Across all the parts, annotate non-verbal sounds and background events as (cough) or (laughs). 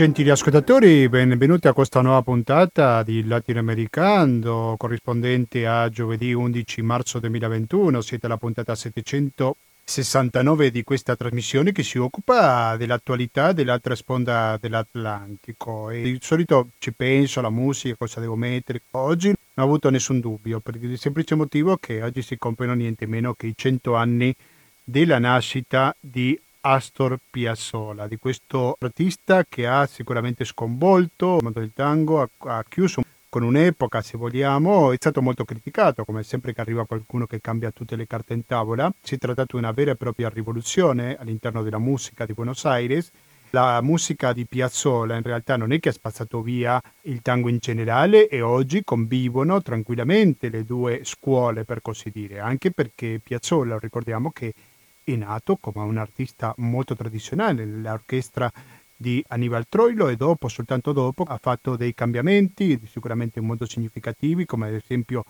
Gentili ascoltatori, benvenuti a questa nuova puntata di Latinoamericano corrispondente a giovedì 11 marzo 2021. Siete alla puntata 769 di questa trasmissione che si occupa dell'attualità dell'altra sponda dell'Atlantico. E di solito ci penso alla musica, cosa devo mettere. Oggi non ho avuto nessun dubbio per il semplice motivo che oggi si compiono niente meno che i 100 anni della nascita di Astor Piazzolla, di questo artista che ha sicuramente sconvolto il mondo del tango, ha, chiuso con un'epoca, se vogliamo, è stato molto criticato, come sempre che arriva qualcuno che cambia tutte le carte in tavola. Si è trattato di una vera e propria rivoluzione all'interno della musica di Buenos Aires. La musica di Piazzolla in realtà non è che ha spazzato via il tango in generale e oggi convivono tranquillamente le due scuole, per così dire, anche perché Piazzolla, ricordiamo che è nato come un artista molto tradizionale nell'orchestra di Annibal Troilo e dopo, soltanto dopo, ha fatto dei cambiamenti sicuramente molto significativi, come ad esempio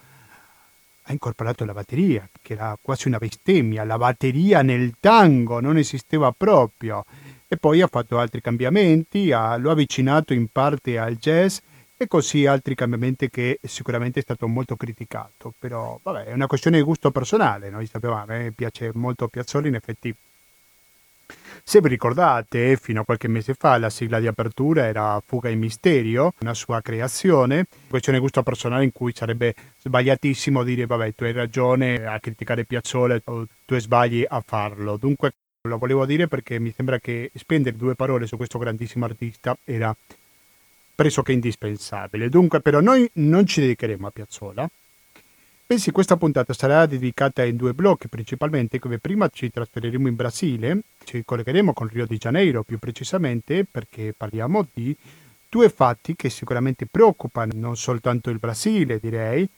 ha incorporato la batteria, che era quasi una bestemmia, la batteria nel tango non esisteva proprio, e poi ha fatto altri cambiamenti, ha, lo ha avvicinato in parte al jazz e così altri cambiamenti che sicuramente è stato molto criticato, però vabbè è una questione di gusto personale, noi sappiamo, a me piace molto Piazzoli, in effetti se vi ricordate, fino a qualche mese fa la sigla di apertura era Fuga in Misterio, una sua creazione, questione di gusto personale in cui sarebbe sbagliatissimo dire vabbè tu hai ragione a criticare Piazzolla o tu sbagli a farlo. Dunque lo volevo dire perché mi sembra che spendere due parole su questo grandissimo artista era pressoché indispensabile. Dunque, però, noi non ci dedicheremo a Piazzola. Pensi questa puntata sarà dedicata in due blocchi principalmente, come prima ci trasferiremo in Brasile, ci collegheremo con Rio de Janeiro più precisamente perché parliamo di due fatti che sicuramente preoccupano non soltanto il Brasile, direi,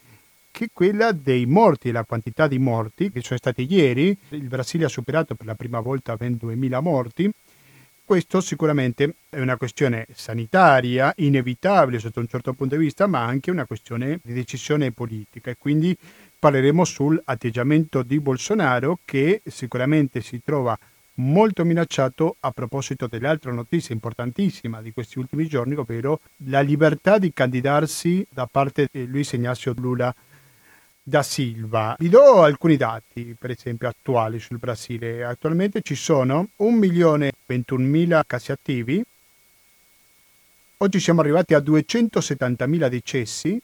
che quella dei morti, la quantità di morti che sono stati ieri. Il Brasile ha superato per la prima volta ben 2000 morti questo sicuramente è una questione sanitaria, inevitabile sotto un certo punto di vista, ma anche una questione di decisione politica. E quindi parleremo sull'atteggiamento di Bolsonaro che sicuramente si trova molto minacciato a proposito dell'altra notizia importantissima di questi ultimi giorni, ovvero la libertà di candidarsi da parte di Luis Ignacio Lula da Silva. Vi do alcuni dati, per esempio, attuali sul Brasile. Attualmente ci sono 1.021.000 casi attivi. Oggi siamo arrivati a 270.000 decessi.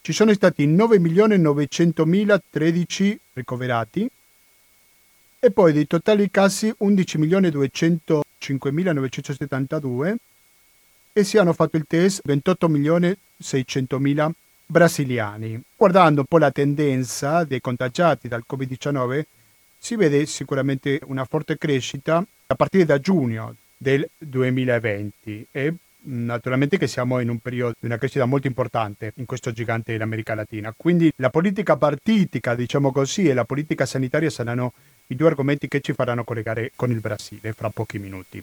Ci sono stati 9.900.013 ricoverati e poi dei totali casi 11.205.972 e si hanno fatto il test 28.600.000 brasiliani. Guardando un po' la tendenza dei contagiati dal Covid-19, si vede sicuramente una forte crescita a partire da giugno del 2020 e naturalmente che siamo in un periodo di una crescita molto importante in questo gigante dell'America Latina. Quindi la politica partitica, diciamo così, e la politica sanitaria saranno i due argomenti che ci faranno collegare con il Brasile fra pochi minuti.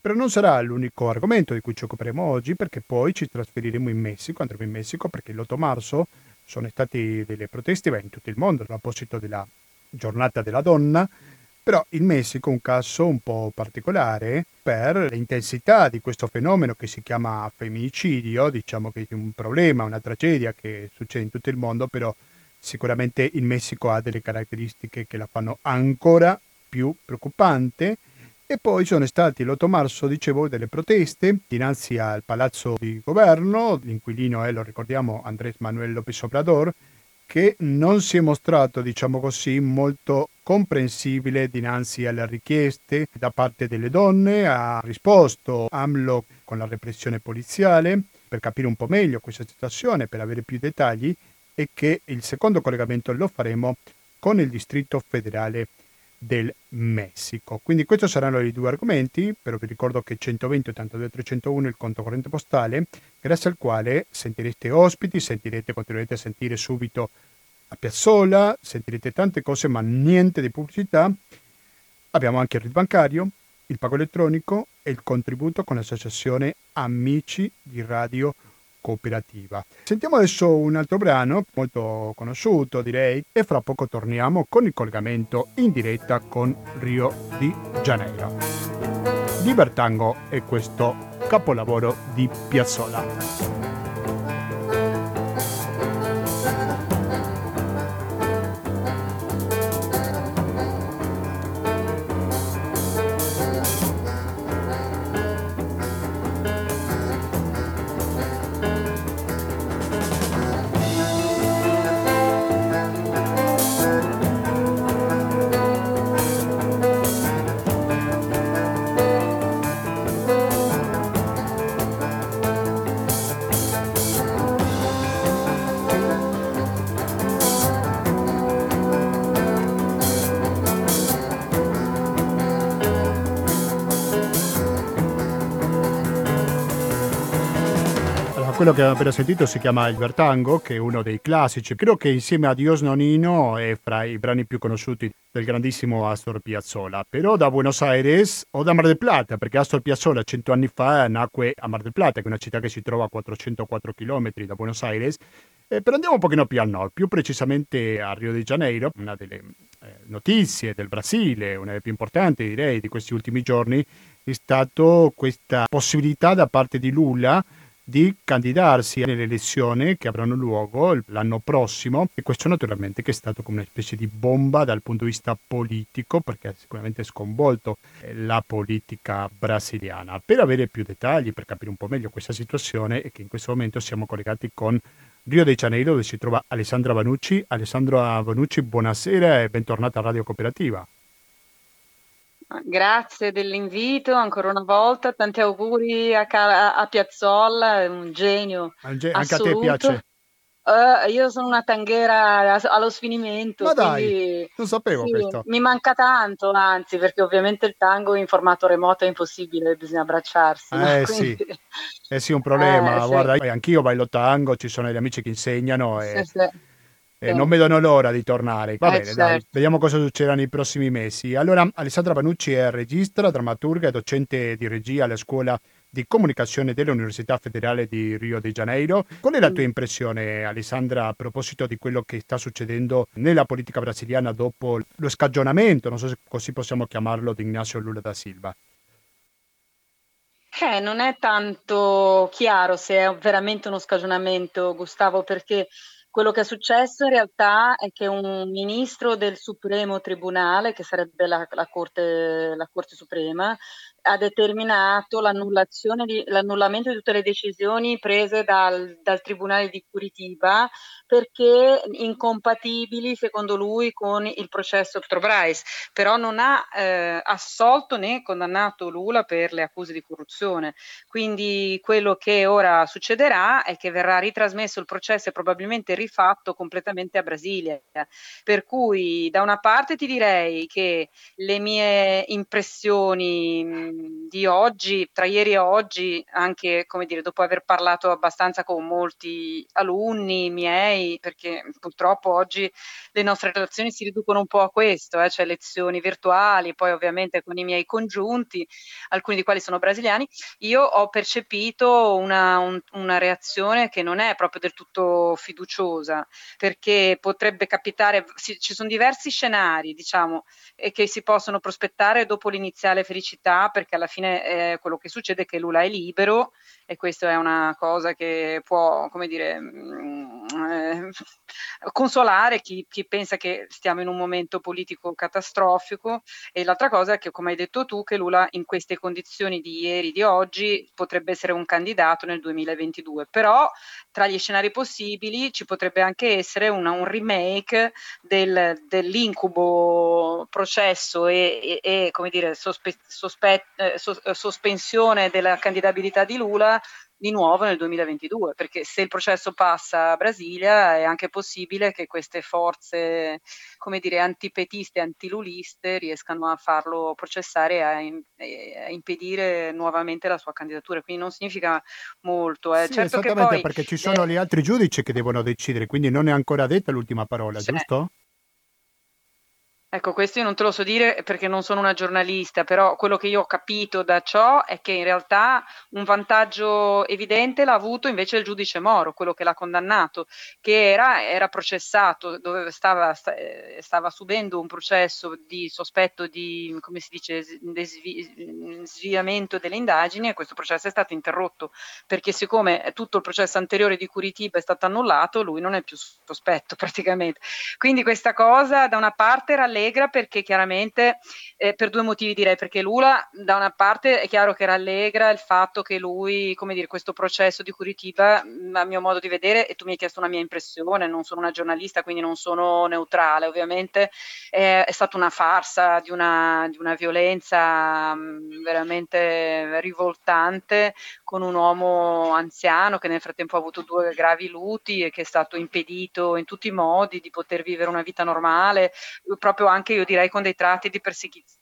Però non sarà l'unico argomento di cui ci occuperemo oggi perché poi ci trasferiremo in Messico, andremo in Messico perché l'8 marzo sono state delle proteste in tutto il mondo a proposito della giornata della donna, però il Messico è un caso un po' particolare per l'intensità di questo fenomeno che si chiama femminicidio, diciamo che è un problema, una tragedia che succede in tutto il mondo, però sicuramente il Messico ha delle caratteristiche che la fanno ancora più preoccupante e poi sono stati l'8 marzo, dicevo, delle proteste dinanzi al palazzo di governo, l'inquilino è, lo ricordiamo, Andrés Manuel López Obrador, che non si è mostrato, diciamo così, molto comprensibile dinanzi alle richieste da parte delle donne, ha risposto AMLO con la repressione poliziale per capire un po' meglio questa situazione, per avere più dettagli e che il secondo collegamento lo faremo con il Distretto federale del Messico. Quindi questi saranno i due argomenti, però vi ricordo che 120 82 301 è il conto corrente postale, grazie al quale sentirete ospiti, sentirete, continuerete a sentire subito a Piazzola, sentirete tante cose ma niente di pubblicità. Abbiamo anche il RID bancario, il pago elettronico e il contributo con l'associazione Amici di Radio cooperativa. Sentiamo adesso un altro brano molto conosciuto direi e fra poco torniamo con il collegamento in diretta con Rio di Janeiro. Libertango e questo capolavoro di Piazzolla. Quello che abbiamo appena sentito si chiama Il Vertango, che è uno dei classici. Credo che insieme a Dios Nonino è fra i brani più conosciuti del grandissimo Astor Piazzolla. Però da Buenos Aires o da Mar del Plata, perché Astor Piazzolla cento anni fa nacque a Mar del Plata, che è una città che si trova a 404 km da Buenos Aires. Eh, però andiamo un pochino più al nord, più precisamente a Rio de Janeiro, una delle eh, notizie del Brasile, una delle più importanti direi di questi ultimi giorni, è stata questa possibilità da parte di Lula di candidarsi nelle elezioni che avranno luogo l'anno prossimo e questo naturalmente che è stato come una specie di bomba dal punto di vista politico perché ha sicuramente sconvolto eh, la politica brasiliana. Per avere più dettagli, per capire un po' meglio questa situazione è che in questo momento siamo collegati con Rio de Janeiro dove si trova Alessandra Vanucci. Alessandra Vanucci, buonasera e bentornata a Radio Cooperativa. Grazie dell'invito ancora una volta, tanti auguri a, Ca- a Piazzolla, è un genio. Anche a te piace? Uh, io sono una tanghera allo sfinimento. Ma dai, non sapevo sì, questo. Mi manca tanto, anzi, perché ovviamente il tango in formato remoto è impossibile, bisogna abbracciarsi. Eh no? Quindi... sì, eh sì, un problema. Eh, Guarda, sì. anch'io ballo tango, ci sono gli amici che insegnano e... Sì eh, non vedono l'ora di tornare. Va eh, bene, certo. dai, vediamo cosa succederà nei prossimi mesi. Allora, Alessandra Panucci è regista, drammaturga e docente di regia alla scuola di comunicazione dell'Università Federale di Rio de Janeiro. Qual è la tua mm. impressione, Alessandra, a proposito di quello che sta succedendo nella politica brasiliana dopo lo scagionamento, non so se così possiamo chiamarlo, di Ignacio Lula da Silva? Eh, non è tanto chiaro se è veramente uno scagionamento, Gustavo, perché quello che è successo in realtà è che un ministro del Supremo Tribunale, che sarebbe la, la, Corte, la Corte Suprema, ha determinato di, l'annullamento di tutte le decisioni prese dal, dal, Tribunale di Curitiba perché incompatibili, secondo lui, con il processo Petrobras, però non ha eh, assolto né condannato Lula per le accuse di corruzione. Quindi quello che ora succederà è che verrà ritrasmesso il processo e probabilmente rifatto completamente a Brasilia. Per cui da una parte ti direi che le mie impressioni di oggi, tra ieri e oggi, anche come dire, dopo aver parlato abbastanza con molti alunni miei, perché purtroppo oggi le nostre relazioni si riducono un po' a questo, eh, cioè lezioni virtuali, poi ovviamente con i miei congiunti, alcuni di quali sono brasiliani, io ho percepito una, un, una reazione che non è proprio del tutto fiduciosa, perché potrebbe capitare, si, ci sono diversi scenari, diciamo, e che si possono prospettare dopo l'iniziale felicità perché alla fine eh, quello che succede è che Lula è libero e questa è una cosa che può, come dire, mh, mm, eh, consolare chi, chi, pensa che stiamo in un momento politico catastrofico. E l'altra cosa è che, come hai detto tu, che Lula in queste condizioni di ieri, di oggi, potrebbe essere un candidato nel 2022, però tra gli scenari possibili ci potrebbe anche essere una, un remake del, dell'incubo processo e, e, e come dire, sospe, sospe, eh, sos, eh, sospensione della candidabilità di Lula di nuovo nel 2022, perché se il processo passa a Brasilia è anche possibile che queste forze, come dire, antipetiste, antiluliste riescano a farlo processare e a, in, a impedire nuovamente la sua candidatura. Quindi non significa molto. Eh. Sì, certo esattamente, poi, perché ci sono eh, gli altri giudici che devono decidere, quindi non è ancora detta l'ultima parola, cioè, giusto? Ecco, questo io non te lo so dire perché non sono una giornalista, però quello che io ho capito da ciò è che in realtà un vantaggio evidente l'ha avuto invece il giudice Moro, quello che l'ha condannato, che era, era processato, dove stava, eh, stava, subendo un processo di sospetto di, come si dice, svi, sviamento delle indagini e questo processo è stato interrotto, perché siccome tutto il processo anteriore di Curitiba è stato annullato, lui non è più sospetto praticamente. Quindi questa cosa da una parte rallega rallegra perché chiaramente eh, per due motivi direi, perché Lula da una parte è chiaro che rallegra il fatto che lui, come dire, questo processo di Curitiba, mm, a mio modo di vedere, e tu mi hai chiesto una mia impressione, non sono una giornalista, quindi non sono neutrale, ovviamente eh, è stata una farsa di una, di una violenza mh, mm, veramente rivoltante con un uomo anziano che nel frattempo ha avuto due gravi luti e che è stato impedito in tutti i modi di poter vivere una vita normale, proprio anche io direi con dei tratti di,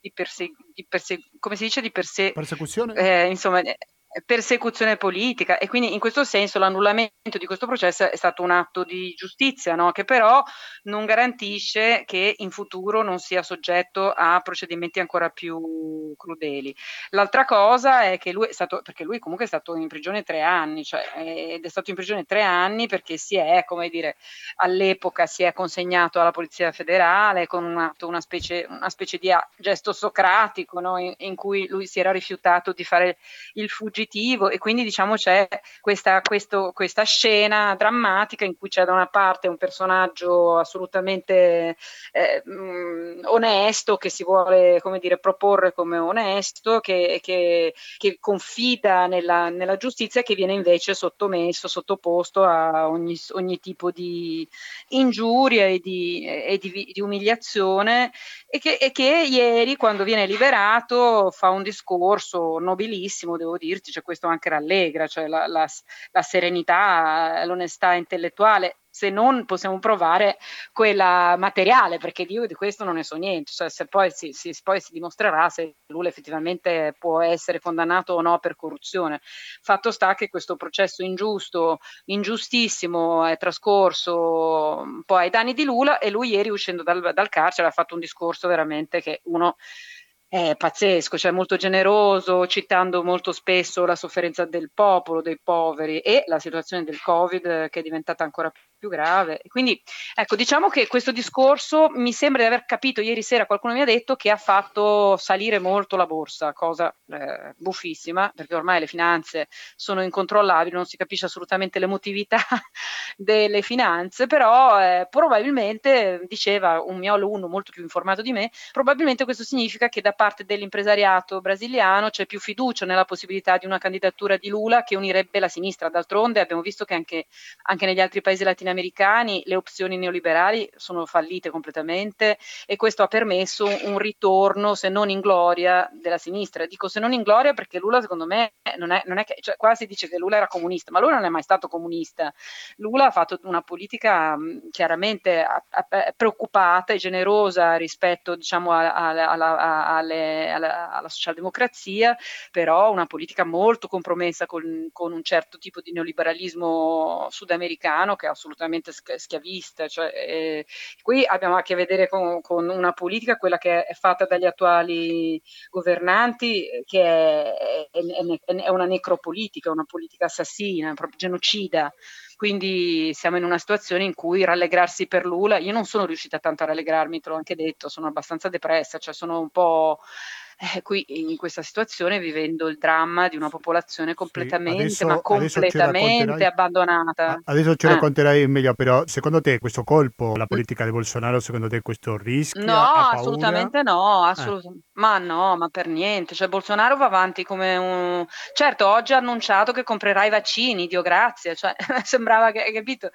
di, perse- di perse- come si dice? Di perse- persecuzione? eh, insomma eh, persecuzione politica e quindi in questo senso l'annullamento di questo processo è stato un atto di giustizia no? che però non garantisce che in futuro non sia soggetto a procedimenti ancora più crudeli. L'altra cosa è che lui è stato, perché lui comunque è stato in prigione tre anni, cioè, ed è stato in prigione tre anni perché si è, come dire, all'epoca si è consegnato alla Polizia Federale con un atto, una specie, una specie di gesto socratico no? in, in cui lui si era rifiutato di fare il fuggito fuggitivo e quindi diciamo c'è questa, questo, questa scena drammatica in cui c'è da una parte un personaggio assolutamente eh, mh, mm, onesto che si vuole come dire proporre come onesto che, che, che confida nella, nella, giustizia che viene invece sottomesso sottoposto a ogni, ogni tipo di ingiuria e di, e di, di umiliazione e che, e che ieri quando viene liberato fa un discorso nobilissimo devo dirti cioè questo anche rallegra, cioè la, la, la serenità, l'onestà intellettuale, se non possiamo provare quella materiale, perché io di questo non ne so niente, cioè se poi si, si, poi si, dimostrerà se Lula effettivamente può essere condannato o no per corruzione. Fatto sta che questo processo ingiusto, ingiustissimo, è trascorso un po' ai danni di Lula e lui ieri uscendo dal, dal carcere ha fatto un discorso veramente che uno è pazzesco, cioè molto generoso, citando molto spesso la sofferenza del popolo, dei poveri e la situazione del Covid che è diventata ancora più grave. Quindi ecco, diciamo che questo discorso mi sembra di aver capito ieri sera, qualcuno mi ha detto che ha fatto salire molto la borsa, cosa eh, buffissima, perché ormai le finanze sono incontrollabili, non si capisce assolutamente l'emotività (laughs) delle finanze, però eh, probabilmente, diceva un mio alunno molto più informato di me, probabilmente questo significa che da parte dell'impresariato brasiliano c'è più fiducia nella possibilità di una candidatura di Lula che unirebbe la sinistra. D'altronde abbiamo visto che anche, anche negli altri paesi latinoamericani latinoamericani le opzioni neoliberali sono fallite completamente e questo ha permesso un ritorno, se non in gloria, della sinistra. Dico se non in gloria perché Lula secondo me non è, non è che, cioè, qua si dice che Lula era comunista, ma Lula non è mai stato comunista. Lula ha fatto una politica mh, chiaramente a, a, preoccupata e generosa rispetto diciamo, a, alle, alla, alla, socialdemocrazia, però una politica molto compromessa con, con un certo tipo di neoliberalismo sudamericano che è assolutamente assolutamente schiavista. Cioè, eh, qui abbiamo a che vedere con, con, una politica, quella che è fatta dagli attuali governanti, che è, è, è una necropolitica, una politica assassina, proprio genocida. Quindi siamo in una situazione in cui rallegrarsi per Lula, io non sono riuscita tanto a rallegrarmi, te l'ho anche detto, sono abbastanza depressa, cioè sono un po' eh, qui in questa situazione vivendo il dramma di una popolazione completamente, sì, adesso, ma completamente abbandonata. Adesso ci eh. racconterai meglio, però secondo te questo colpo, la politica di Bolsonaro, secondo te questo rischio? No, assolutamente no, assolut- eh. ma no, ma per niente. Cioè Bolsonaro va avanti come un... Certo, oggi ha annunciato che comprerà i vaccini, Dio grazie, cioè (laughs) sembrava che, hai capito,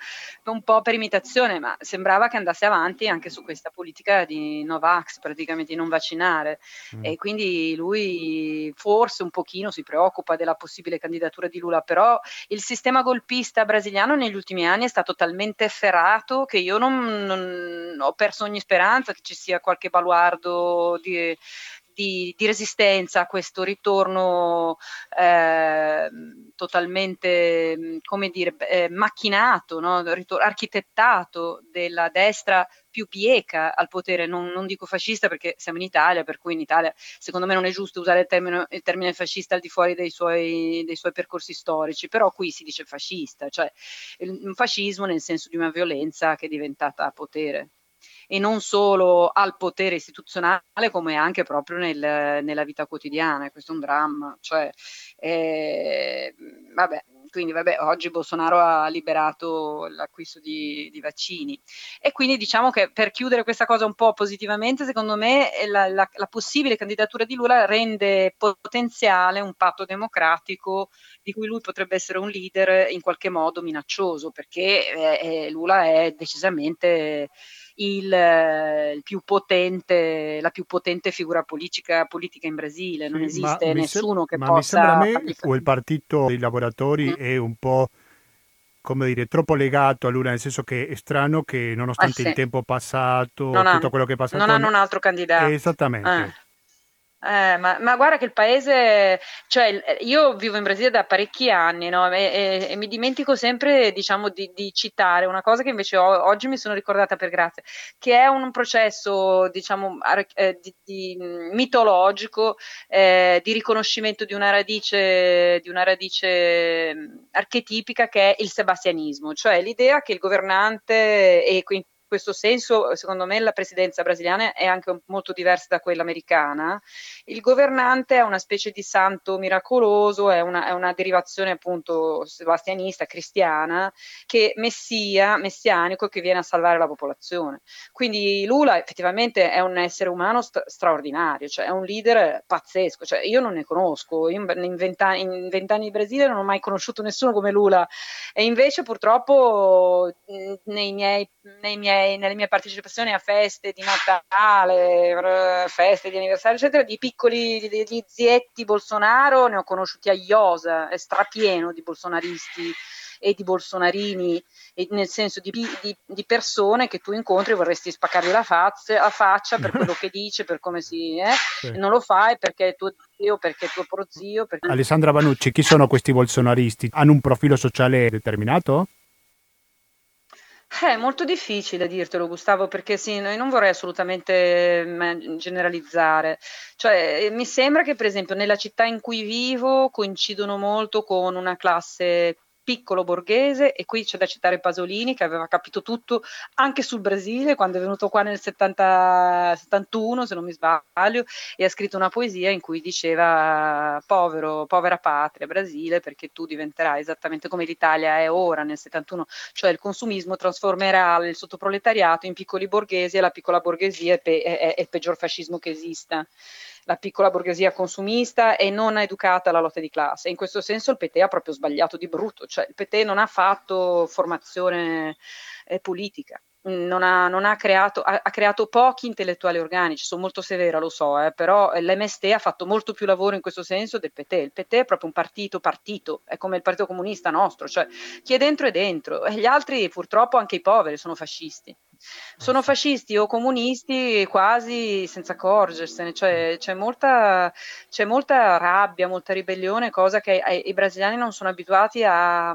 un po' per imitazione, ma sembrava che andasse avanti anche su questa politica di Novax, praticamente di non vaccinare. Mm. E quindi quindi lui forse un pochino si preoccupa della possibile candidatura di Lula, però il sistema golpista brasiliano negli ultimi anni è stato talmente ferrato che io non, non ho perso ogni speranza che ci sia qualche baluardo di, di, di resistenza a questo ritorno eh, totalmente, come dire, eh, macchinato, no? architettato della destra più pieca al potere, non, non, dico fascista perché siamo in Italia, per cui in Italia secondo me non è giusto usare il termine, il termine fascista al di fuori dei suoi, dei suoi, percorsi storici, però qui si dice fascista, cioè un fascismo nel senso di una violenza che è diventata potere e non solo al potere istituzionale come anche proprio nel, nella vita quotidiana. Questo è un dramma. Cioè, eh, vabbè, quindi vabbè, oggi Bolsonaro ha liberato l'acquisto di, di, vaccini e quindi diciamo che per chiudere questa cosa un po' positivamente, secondo me la, la, la possibile candidatura di Lula rende potenziale un patto democratico di cui lui potrebbe essere un leader in qualche modo minaccioso, perché eh, eh Lula è decisamente il, il più potente, la più potente figura politica, politica in Brasile, non sì, esiste nessuno che ma possa... Ma mi sembra a me o il partito dei lavoratori mm. è un po' come dire, troppo legato a Lula, nel senso che è strano che nonostante ah, sì. il tempo passato, non tutto hanno, quello che è passato... Non hanno un altro candidato. Esattamente. Eh. Eh, ma, ma, guarda che il paese, cioè io vivo in Brasile da parecchi anni no? e, e, e, mi dimentico sempre diciamo, di, di, citare una cosa che invece ho, oggi mi sono ricordata per grazia, che è un processo diciamo, eh, di, di, mitologico eh, di riconoscimento di una radice, di una radice archetipica che è il sebastianismo, cioè l'idea che il governante e quindi questo senso, secondo me, la presidenza brasiliana è anche molto diversa da quella americana. Il governante è una specie di santo miracoloso, è una, è una derivazione appunto sebastianista, cristiana, che messia, messianico, che viene a salvare la popolazione. Quindi Lula effettivamente è un essere umano st- straordinario, cioè è un leader pazzesco. Cioè, io non ne conosco, io in vent'anni di Brasile non ho mai conosciuto nessuno come Lula e invece purtroppo nei miei, nei miei miei, nelle mie partecipazioni a feste di Natale, feste di anniversario, eccetera, di piccoli di, di zietti Bolsonaro ne ho conosciuti a Iosa, è strapieno di bolsonaristi e di bolsonarini, nel senso di, di, di, persone che tu incontri e vorresti spaccargli la, fazza, la faccia per quello che dice, per come si... Eh? Sì. non lo fai perché è tuo zio, perché è tuo prozio. Perché... Alessandra Vanucci, chi sono questi bolsonaristi? Hanno un profilo sociale determinato? Eh, è molto difficile dirtelo, Gustavo, perché sì, non vorrei assolutamente mm, generalizzare. Cioè, mi sembra che, per esempio, nella città in cui vivo coincidono molto con una classe piccolo borghese e qui c'è da citare Pasolini che aveva capito tutto anche sul Brasile quando è venuto qua nel 70, 71 se non mi sbaglio e ha scritto una poesia in cui diceva povero, povera patria Brasile perché tu diventerai esattamente come l'Italia è ora nel 71 cioè il consumismo trasformerà il sottoproletariato in piccoli borghesi e la piccola borghesia è, pe- è, è il peggior fascismo che esista la piccola borghesia consumista e non educata alla lotta di classe. In questo senso il PT ha proprio sbagliato di brutto, cioè il PT non ha fatto formazione eh, politica. Non ha, non ha, creato, ha, ha, creato, pochi intellettuali organici, sono molto severa, lo so, eh, però l'MST ha fatto molto più lavoro in questo senso del PT. Il PT è proprio un partito partito, è come il Partito Comunista nostro, cioè chi è dentro è dentro, e gli altri purtroppo anche i poveri sono fascisti. Sono fascisti o comunisti quasi senza accorgersene, cioè c'è molta, c'è molta rabbia, molta ribellione, cosa che ai, i brasiliani non sono abituati a,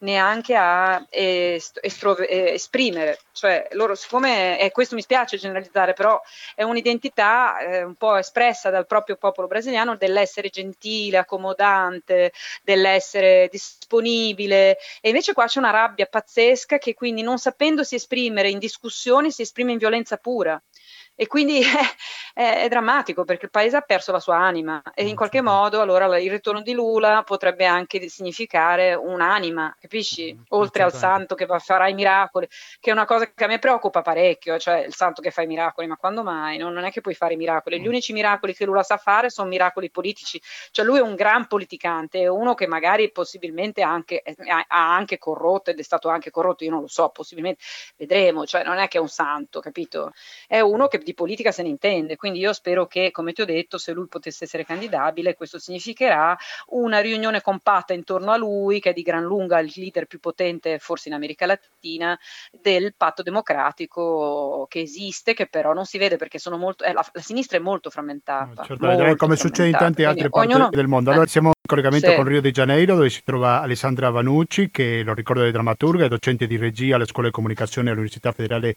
neanche a est- estro- esprimere. Cioè, loro, siccome, e questo mi spiace generalizzare, però è un'identità eh, un po' espressa dal proprio popolo brasiliano dell'essere gentile, accomodante, dell'essere disponibile, e invece qua c'è una rabbia pazzesca che quindi non sapendosi esprimere in discussione discussioni si esprime in violenza pura e quindi (laughs) è, è, è, drammatico perché il paese ha perso la sua anima e in qualche modo allora il ritorno di Lula potrebbe anche significare un'anima, capisci? Oltre al santo che farà i miracoli, che è una cosa che a me preoccupa parecchio, cioè il santo che fa i miracoli, ma quando mai? No? Non è che puoi fare i miracoli, gli unici miracoli che Lula sa fare sono miracoli politici, cioè lui è un gran politicante, è uno che magari possibilmente anche, ha anche corrotto ed è stato anche corrotto, io non lo so, possibilmente vedremo, cioè non è che è un santo, capito? È uno che di politica se ne intende, quindi io spero che, come ti ho detto, se lui potesse essere candidabile, questo significherà una riunione compatta intorno a lui, che è di gran lunga il leader più potente, forse in America Latina, del patto democratico che esiste, che però non si vede perché molto, eh, la, la, sinistra è molto frammentata. No, certo, molto come succede in tante altre parti ognuno, del mondo. Allora siamo in collegamento sì. con Rio de Janeiro, dove si trova Alessandra Vanucci, che lo ricordo è drammaturga, è docente di regia alle scuole di comunicazione all'Università Federale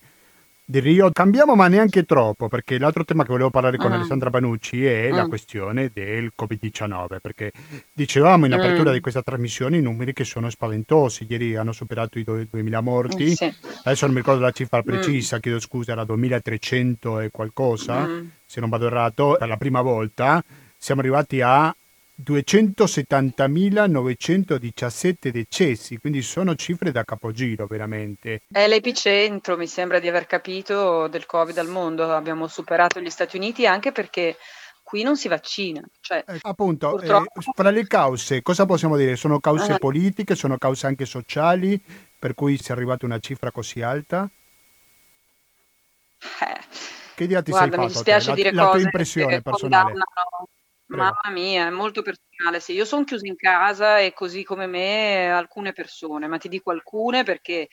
di Rio. Cambiamo ma neanche troppo, perché l'altro tema che volevo parlare con uh-huh. Alessandra Banucci è uh-huh. la mm. questione del Covid-19, perché dicevamo in apertura uh-huh. di questa trasmissione i numeri che sono spaventosi, ieri hanno superato i 2000 morti, sì. adesso non mi ricordo la cifra precisa, chiedo scusa, era 2300 e qualcosa, se non vado errato, per la prima volta siamo arrivati a 270.917 decessi, quindi sono cifre da capogiro veramente. È l'epicentro, mi sembra di aver capito, del Covid al mondo. Abbiamo superato gli Stati Uniti anche perché qui non si vaccina. Cioè, eh, appunto, purtroppo... eh, fra le cause, cosa possiamo dire? Sono cause uh-huh. politiche, sono cause anche sociali, per cui si è arrivata a una cifra così alta? Eh, che idea ti guarda, sei fatto? Mi dispiace la, dire la cose tua impressione personale. Mamma mia, è molto personale. Sì, io sono chiusa in casa e così come me alcune persone, ma ti dico alcune perché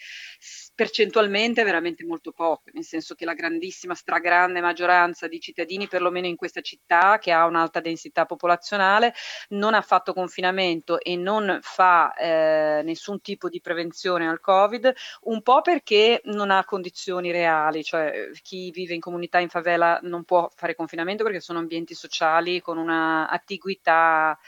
percentualmente veramente molto poco, nel senso che la grandissima, stragrande maggioranza di cittadini, perlomeno in questa città che ha un'alta densità popolazionale, non ha fatto confinamento e non fa eh, nessun tipo di prevenzione al Covid, un po' perché non ha condizioni reali, cioè chi vive in comunità in favela non può fare confinamento perché sono ambienti sociali con una attiguità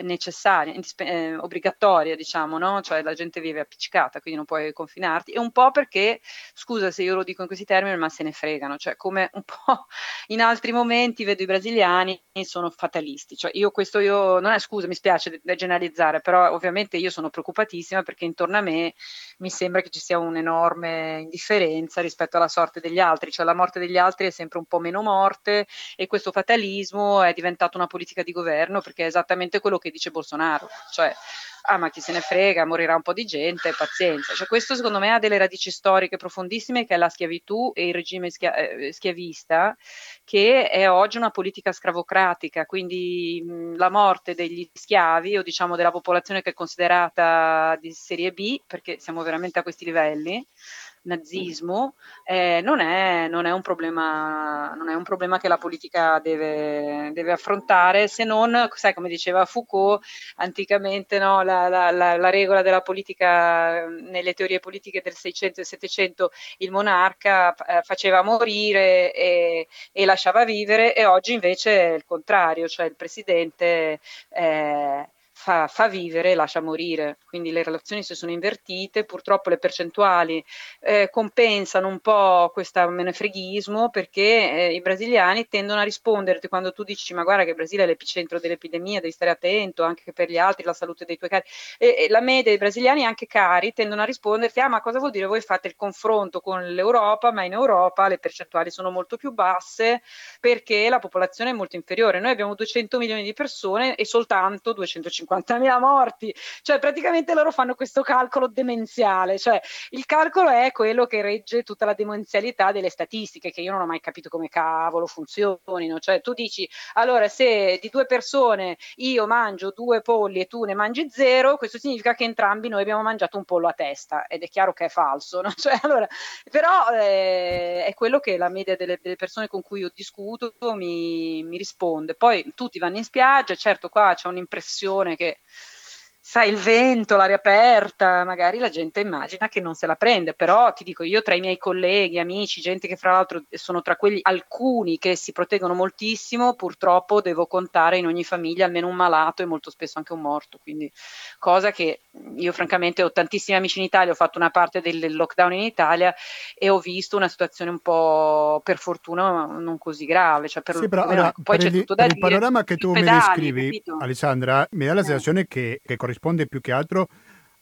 necessaria, eh, obbligatoria, diciamo, no? Cioè la gente vive appiccicata, quindi non puoi confinarti, e un po' perché, scusa se io lo dico in questi termini, ma se ne fregano, cioè come un po' in altri momenti vedo i brasiliani sono fatalisti, cioè io questo io, non è scusa, mi spiace generalizzare, però ovviamente io sono preoccupatissima perché intorno a me mi sembra che ci sia un'enorme indifferenza rispetto alla sorte degli altri, cioè la morte degli altri è sempre un po' meno morte e questo fatalismo è diventato una politica di governo perché è esattamente quello che dice Bolsonaro, cioè ah ma chi se ne frega, morirà un po' di gente, pazienza. Cioè, questo secondo me ha delle radici storiche profondissime che è la schiavitù e il regime schia- eh, schiavista, che è oggi una politica scravocratica, quindi mh, la morte degli schiavi o diciamo della popolazione che è considerata di serie B, perché siamo veramente a questi livelli, nazismo, eh, non, è, non, è un problema, non è un problema che la politica deve, deve, affrontare, se non, sai, come diceva Foucault, anticamente no, la, la, la, la, regola della politica, nelle teorie politiche del 600 e 700, il monarca eh, faceva morire e, e, lasciava vivere, e oggi invece è il contrario, cioè il presidente... Eh, fa, fa, vivere e lascia morire, quindi le relazioni si sono invertite, purtroppo le percentuali eh, compensano un po' questo menefreghismo perché eh, i brasiliani tendono a risponderti quando tu dici ma guarda che il Brasile è l'epicentro dell'epidemia, devi stare attento anche per gli altri, la salute dei tuoi cari, e, e la media dei brasiliani anche cari tendono a risponderti ah ma cosa vuol dire? Voi fate il confronto con l'Europa, ma in Europa le percentuali sono molto più basse perché la popolazione è molto inferiore, noi abbiamo 200 milioni di persone e soltanto 250 50.000 morti, cioè praticamente loro fanno questo calcolo demenziale, cioè il calcolo è quello che regge tutta la demenzialità delle statistiche, che io non ho mai capito come cavolo funzionino, cioè tu dici allora se di due persone io mangio due polli e tu ne mangi zero, questo significa che entrambi noi abbiamo mangiato un pollo a testa ed è chiaro che è falso, no? (laughs) cioè, allora, però eh, è quello che la media delle, delle, persone con cui io discuto mi, mi risponde. Poi tutti vanno in spiaggia, certo qua c'è un'impressione che sai, il vento, l'aria aperta, magari la gente immagina che non se la prende, però ti dico, io tra i miei colleghi, amici, gente che fra l'altro sono tra quelli alcuni che si proteggono moltissimo, purtroppo devo contare in ogni famiglia almeno un malato e molto spesso anche un morto, quindi cosa che io francamente ho tantissimi amici in Italia, ho fatto una parte del lockdown in Italia e ho visto una situazione un po' per fortuna non così grave, cioè per, sì, però, allora, poi c'è il, tutto da dire. Il panorama che tu pedali, mi descrivi? Alessandra, mi dà la eh. sensazione eh. che, che corrisponde più che altro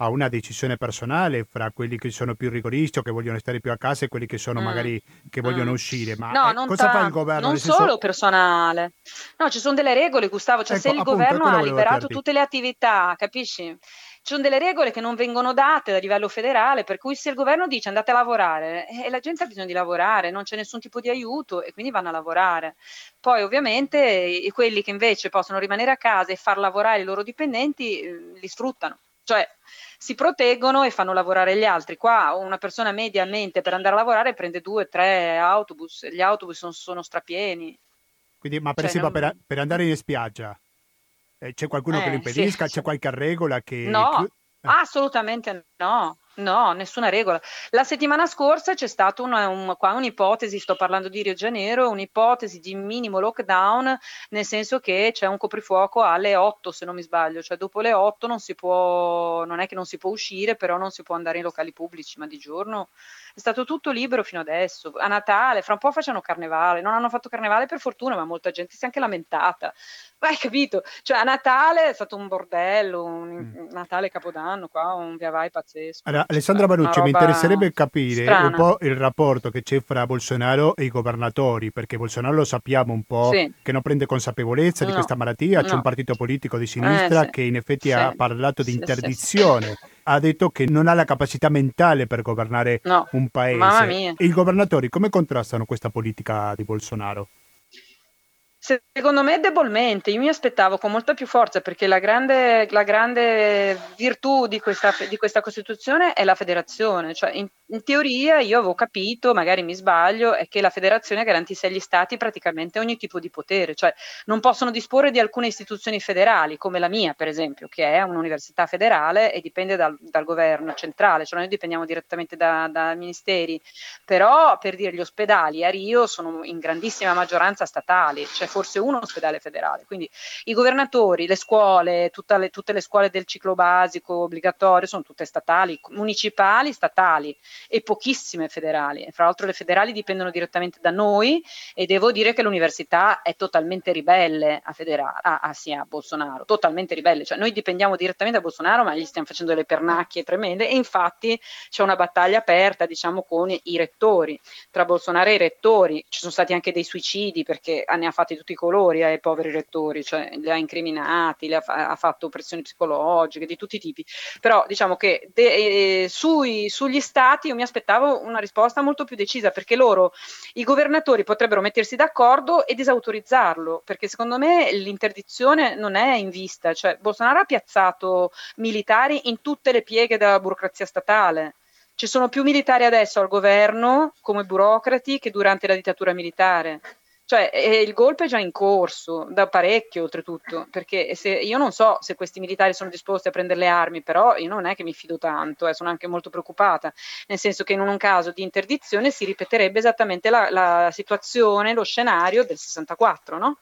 a una decisione personale fra quelli che sono più rigoristi o che vogliono stare più a casa e quelli che sono mm. magari che vogliono mm. uscire. Ma no, eh, cosa ta- fa il governo? Non senso... solo personale. No, ci sono delle regole, Gustavo. Cioè, ecco, se il appunto, governo ha liberato tutte le attività, capisci? Ci sono delle regole che non vengono date a livello federale, per cui se il governo dice andate a lavorare e la gente ha bisogno di lavorare, non c'è nessun tipo di aiuto e quindi vanno a lavorare. Poi ovviamente quelli che invece possono rimanere a casa e far lavorare i loro dipendenti eh, li sfruttano, cioè si proteggono e fanno lavorare gli altri. Qua una persona mediamente per andare a lavorare prende due, tre autobus, gli autobus sono, sono strapieni. Quindi, ma per cioè, esempio non... per, per andare in spiaggia, eh, c'è qualcuno eh, che lo impedisca? Sì, c'è qualche regola che... No, eh. assolutamente no. No, nessuna regola. La settimana scorsa c'è stata una, un, qua un'ipotesi, sto parlando di Rio de Janeiro, un'ipotesi di minimo lockdown, nel senso che c'è un coprifuoco alle 8 se non mi sbaglio, cioè dopo le 8 non si può, non è che non si può uscire, però non si può andare in locali pubblici, ma di giorno è stato tutto libero fino adesso. A Natale, fra un po' facciano carnevale, non hanno fatto carnevale per fortuna, ma molta gente si è anche lamentata. Ma hai capito? Cioè a Natale è stato un bordello, un mm. Natale Capodanno, qua un via vai pazzesco. Allora, Alessandra Banucci, mi interesserebbe capire strana. un po' il rapporto che c'è fra Bolsonaro e i governatori, perché Bolsonaro lo sappiamo un po' sì. che non prende consapevolezza no. di questa malattia, c'è no. un partito politico di sinistra eh, sì. che in effetti sì. ha parlato di interdizione ha detto che non ha la capacità mentale per governare no. un paese. E i governatori come contrastano questa politica di Bolsonaro? Secondo me debolmente, io mi aspettavo con molta più forza perché la grande, la grande virtù di questa, di questa, Costituzione è la federazione, cioè in, in, teoria io avevo capito, magari mi sbaglio, è che la federazione garantisse agli stati praticamente ogni tipo di potere, cioè non possono disporre di alcune istituzioni federali come la mia per esempio, che è un'università federale e dipende dal, dal governo centrale, cioè noi dipendiamo direttamente da, da ministeri, però per dire gli ospedali a Rio sono in grandissima maggioranza statali, cioè forse un ospedale federale. Quindi i governatori, le scuole, le, tutte le scuole del ciclo basico obbligatorio sono tutte statali, municipali, statali e pochissime federali. E fra l'altro le federali dipendono direttamente da noi e devo dire che l'università è totalmente ribelle a, federa- a, a, sì, a Bolsonaro, totalmente ribelle. Cioè noi dipendiamo direttamente da Bolsonaro ma gli stiamo facendo delle pernacchie tremende e infatti c'è una battaglia aperta diciamo con i rettori, tra Bolsonaro e i rettori. Ci sono stati anche dei suicidi perché ne ha fatti tutti i colori ai poveri rettori, cioè li ha incriminati, li ha, ha fatto pressioni psicologiche di tutti i tipi. Però diciamo che de, eh, sui, sugli stati io mi aspettavo una risposta molto più decisa perché loro, i governatori potrebbero mettersi d'accordo e disautorizzarlo, perché secondo me l'interdizione non è in vista, cioè Bolsonaro ha piazzato militari in tutte le pieghe della burocrazia statale. Ci sono più militari adesso al governo come burocrati che durante la dittatura militare. Cioè, eh, il golpe è già in corso, da parecchio oltretutto, perché se, io non so se questi militari sono disposti a prendere le armi, però io non è che mi fido tanto, eh, sono anche molto preoccupata, nel senso che in un caso di interdizione si ripeterebbe esattamente la, la situazione, lo scenario del 64, no?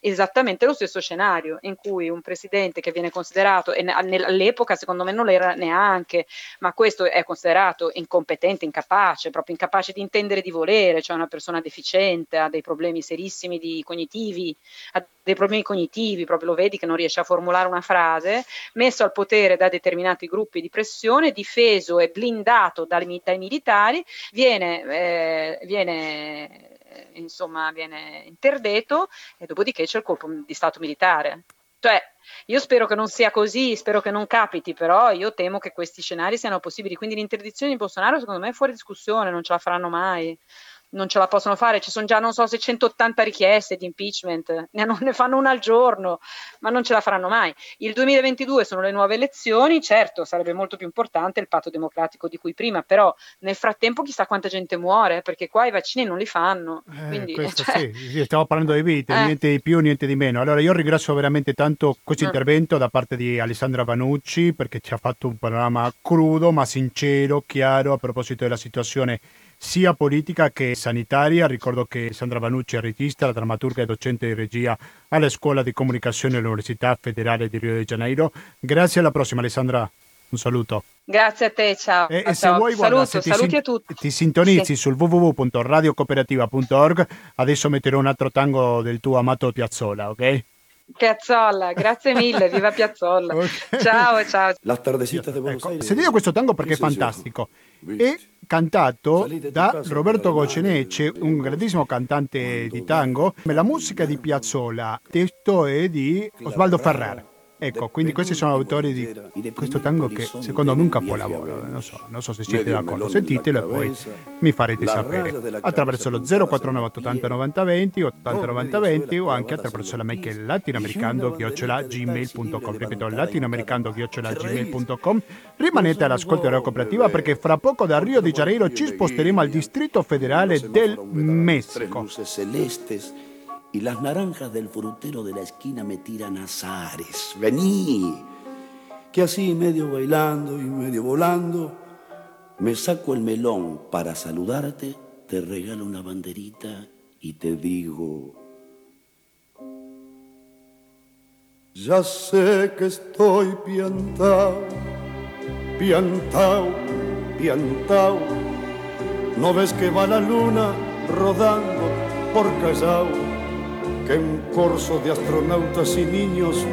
Esattamente lo stesso scenario in cui un presidente che viene considerato, e all'epoca secondo me non lo era neanche, ma questo è considerato incompetente, incapace, proprio incapace di intendere di volere, cioè una persona deficiente, ha dei problemi serissimi di cognitivi, ha dei problemi cognitivi, proprio lo vedi che non riesce a formulare una frase, messo al potere da determinati gruppi di pressione, difeso e blindato dai, dai militari, viene, eh, viene insomma viene interdetto e dopodiché c'è il colpo di Stato militare. Cioè, io spero che non sia così, spero che non capiti, però io temo che questi scenari siano possibili. Quindi l'interdizione di Bolsonaro secondo me è fuori discussione, non ce la faranno mai non ce la possono fare, ci sono già non so se 180 richieste di impeachment, (laughs) ne, ne, fanno una al giorno, ma non ce la faranno mai. Il 2022 sono le nuove elezioni, certo sarebbe molto più importante il patto democratico di cui prima, però nel frattempo chissà quanta gente muore, perché qua i vaccini non li fanno. Eh, quindi, questo, (laughs) cioè... sì, stiamo parlando di vite, eh. niente di più, niente di meno. Allora io ringrazio veramente tanto questo intervento da parte di Alessandra Vanucci perché ci ha fatto un panorama crudo ma sincero, chiaro a proposito della situazione sia politica che sanitaria. Ricordo che Sandra Vanucci è regista, la drammaturga e docente di regia alla Scuola di Comunicazione dell'Università Federale di Rio de Janeiro. Grazie, alla prossima Alessandra. Un saluto. Grazie a te, ciao. E, e se vuoi, guarda, Saluto, se saluti sin- a tutti. Ti sintonizzi sì. sul www.radiocooperativa.org, adesso metterò un altro tango del tuo amato Piazzola, ok? Piazzolla, grazie mille, (laughs) viva Piazzolla. Okay. Ciao, ciao. La tardecita di Buenos ecco, Sentite questo tango perché è fantastico. E cantato da Roberto Gocenece, un grandissimo cantante di tango. La musica di Piazzolla, il testo è di Osvaldo Ferrer. Ecco, quindi questi sono autori di questo tango che secondo me è un capolavoro, non so, non so se siete d'accordo, sentitelo e poi mi farete sapere. attraverso lo 049 80 90 20 80 90 20 o anche attraverso la mail che è latinoamericando-gmail.com ripeto latinoamericando-gmail.com rimanete all'ascolto della cooperativa perché fra poco da Rio de Janeiro ci sposteremo al Distrito Federale del Messico y las naranjas del frutero de la esquina me tiran azares. Vení, que así medio bailando y medio volando, me saco el melón para saludarte, te regalo una banderita y te digo, ya sé que estoy piantao, piantao, piantao, no ves que va la luna rodando por Callao que un corso de astronautas y niños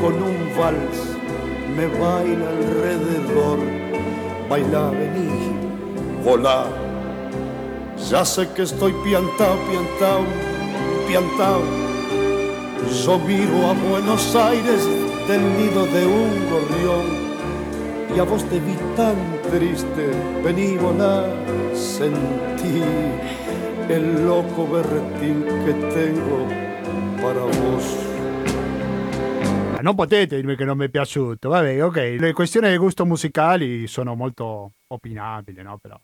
con un vals me baila alrededor. Baila, vení, volá. Ya sé que estoy piantao, piantao, piantao. Yo miro a Buenos Aires del nido de un gorrión y a vos te vi tan triste. Vení, volá, sentí el loco berretín que tengo para vos. Non potete dirmi che non mi è piaciuto, vabbè, ok, le questioni di gusto musicali sono molto opinabili, no? Però...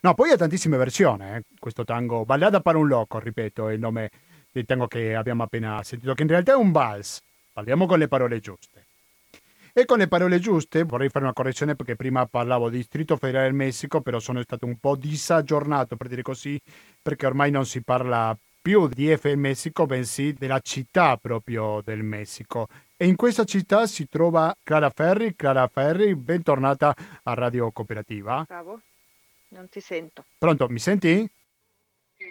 No, poi ha tantissime versioni, eh? questo tango, Ballada per un loco, ripeto, è il nome del tango che abbiamo appena sentito, che in realtà è un vals, parliamo con le parole giuste. E con le parole giuste vorrei fare una correzione perché prima parlavo di Distrito Federale del Messico, però sono stato un po' disaggiornato per dire così, perché ormai non si parla più di DF in Messico, bensì della città proprio del Messico. E in questa città si trova Clara Ferri. Clara Ferri, bentornata a Radio Cooperativa. Bravo, non ti sento. Pronto, mi senti? Sì,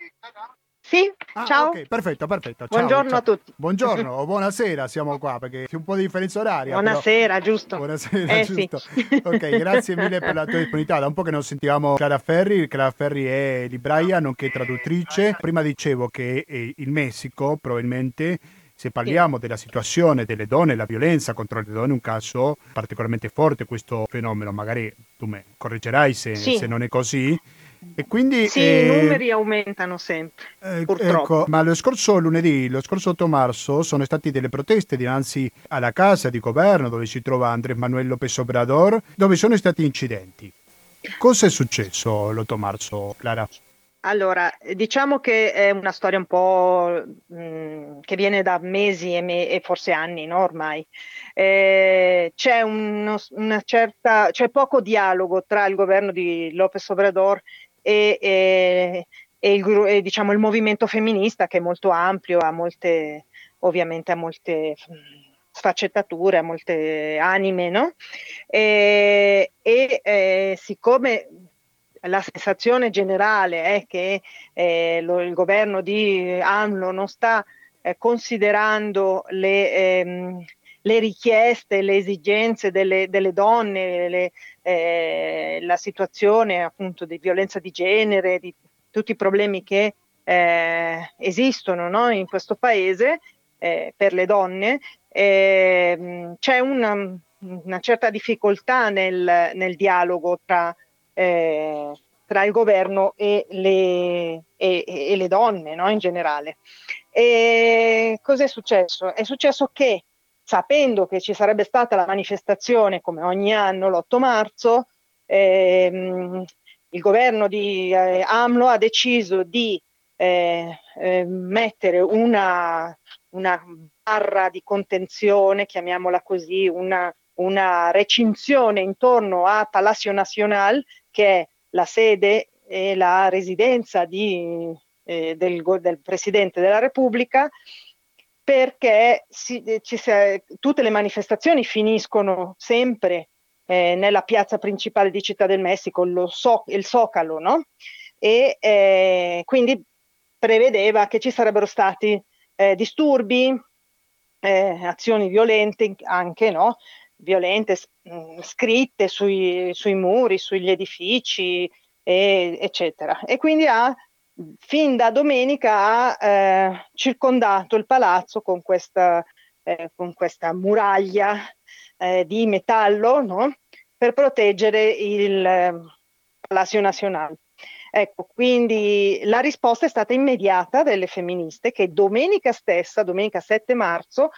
ah, ciao. Ok, perfetto, perfetto. Ciao, Buongiorno ciao. a tutti. Buongiorno o buonasera, siamo qua perché c'è un po' di differenza oraria. Buonasera, però... giusto. Buonasera, eh, giusto. Sì. ok, grazie mille per la tua disponibilità. Da un po' che non sentivamo Clara Ferri. Clara Ferri è libraia, nonché traduttrice. Prima dicevo che il Messico probabilmente se parliamo sì. della situazione delle donne, la violenza contro le donne, è un caso particolarmente forte questo fenomeno, magari tu mi correggerai se, sì. se non è così, e quindi, sì, eh, i numeri aumentano sempre, eh, purtroppo. Ecco, ma lo scorso lunedì, lo scorso 8 marzo, sono state delle proteste dinanzi alla casa di governo dove si trova Andrés Manuel López Obrador, dove sono stati incidenti. Cosa è successo l'8 marzo, Clara? Allora, diciamo che è una storia un po' mh, mm, che viene da mesi e, me- e forse anni no, ormai. Eh, c'è, uno, una certa, c'è poco dialogo tra il governo di López Obrador e, e, e, il, e diciamo, il, movimento femminista che è molto ampio, ha molte, ovviamente ha molte sfaccettature, ha molte anime, no? E, e siccome la sensazione generale è che eh, lo, il governo di AMLO non sta eh, considerando le, ehm, le richieste, le esigenze delle, delle donne, le, eh, la situazione appunto di violenza di genere, di tutti i problemi che eh, esistono no, in questo paese eh, per le donne, ehm, c'è una, una, certa difficoltà nel, nel dialogo tra, eh, tra, il governo e le, e, e le donne no, in generale. E cos'è successo? È successo che sapendo che ci sarebbe stata la manifestazione come ogni anno l'8 marzo, ehm, il governo di eh, AMLO ha deciso di eh, eh, mettere una, una, barra di contenzione, chiamiamola così, una, una recinzione intorno a Palacio Nacional, che è la sede e la residenza di, eh, del, del Presidente della Repubblica, perché si, eh, ci, tutte le manifestazioni finiscono sempre eh, nella piazza principale di Città del Messico, so, il Zocalo, no? E eh, quindi prevedeva che ci sarebbero stati eh, disturbi, eh, azioni violente anche, no? Violente, mm, scritte sui, sui, muri, sugli edifici, e, eccetera. E quindi ha fin da domenica ha eh, circondato il palazzo con questa eh, con questa muraglia eh, di metallo no? per proteggere il eh, Palacio Nacional. Ecco, quindi la risposta è stata immediata delle femministe che domenica stessa, domenica 7 marzo,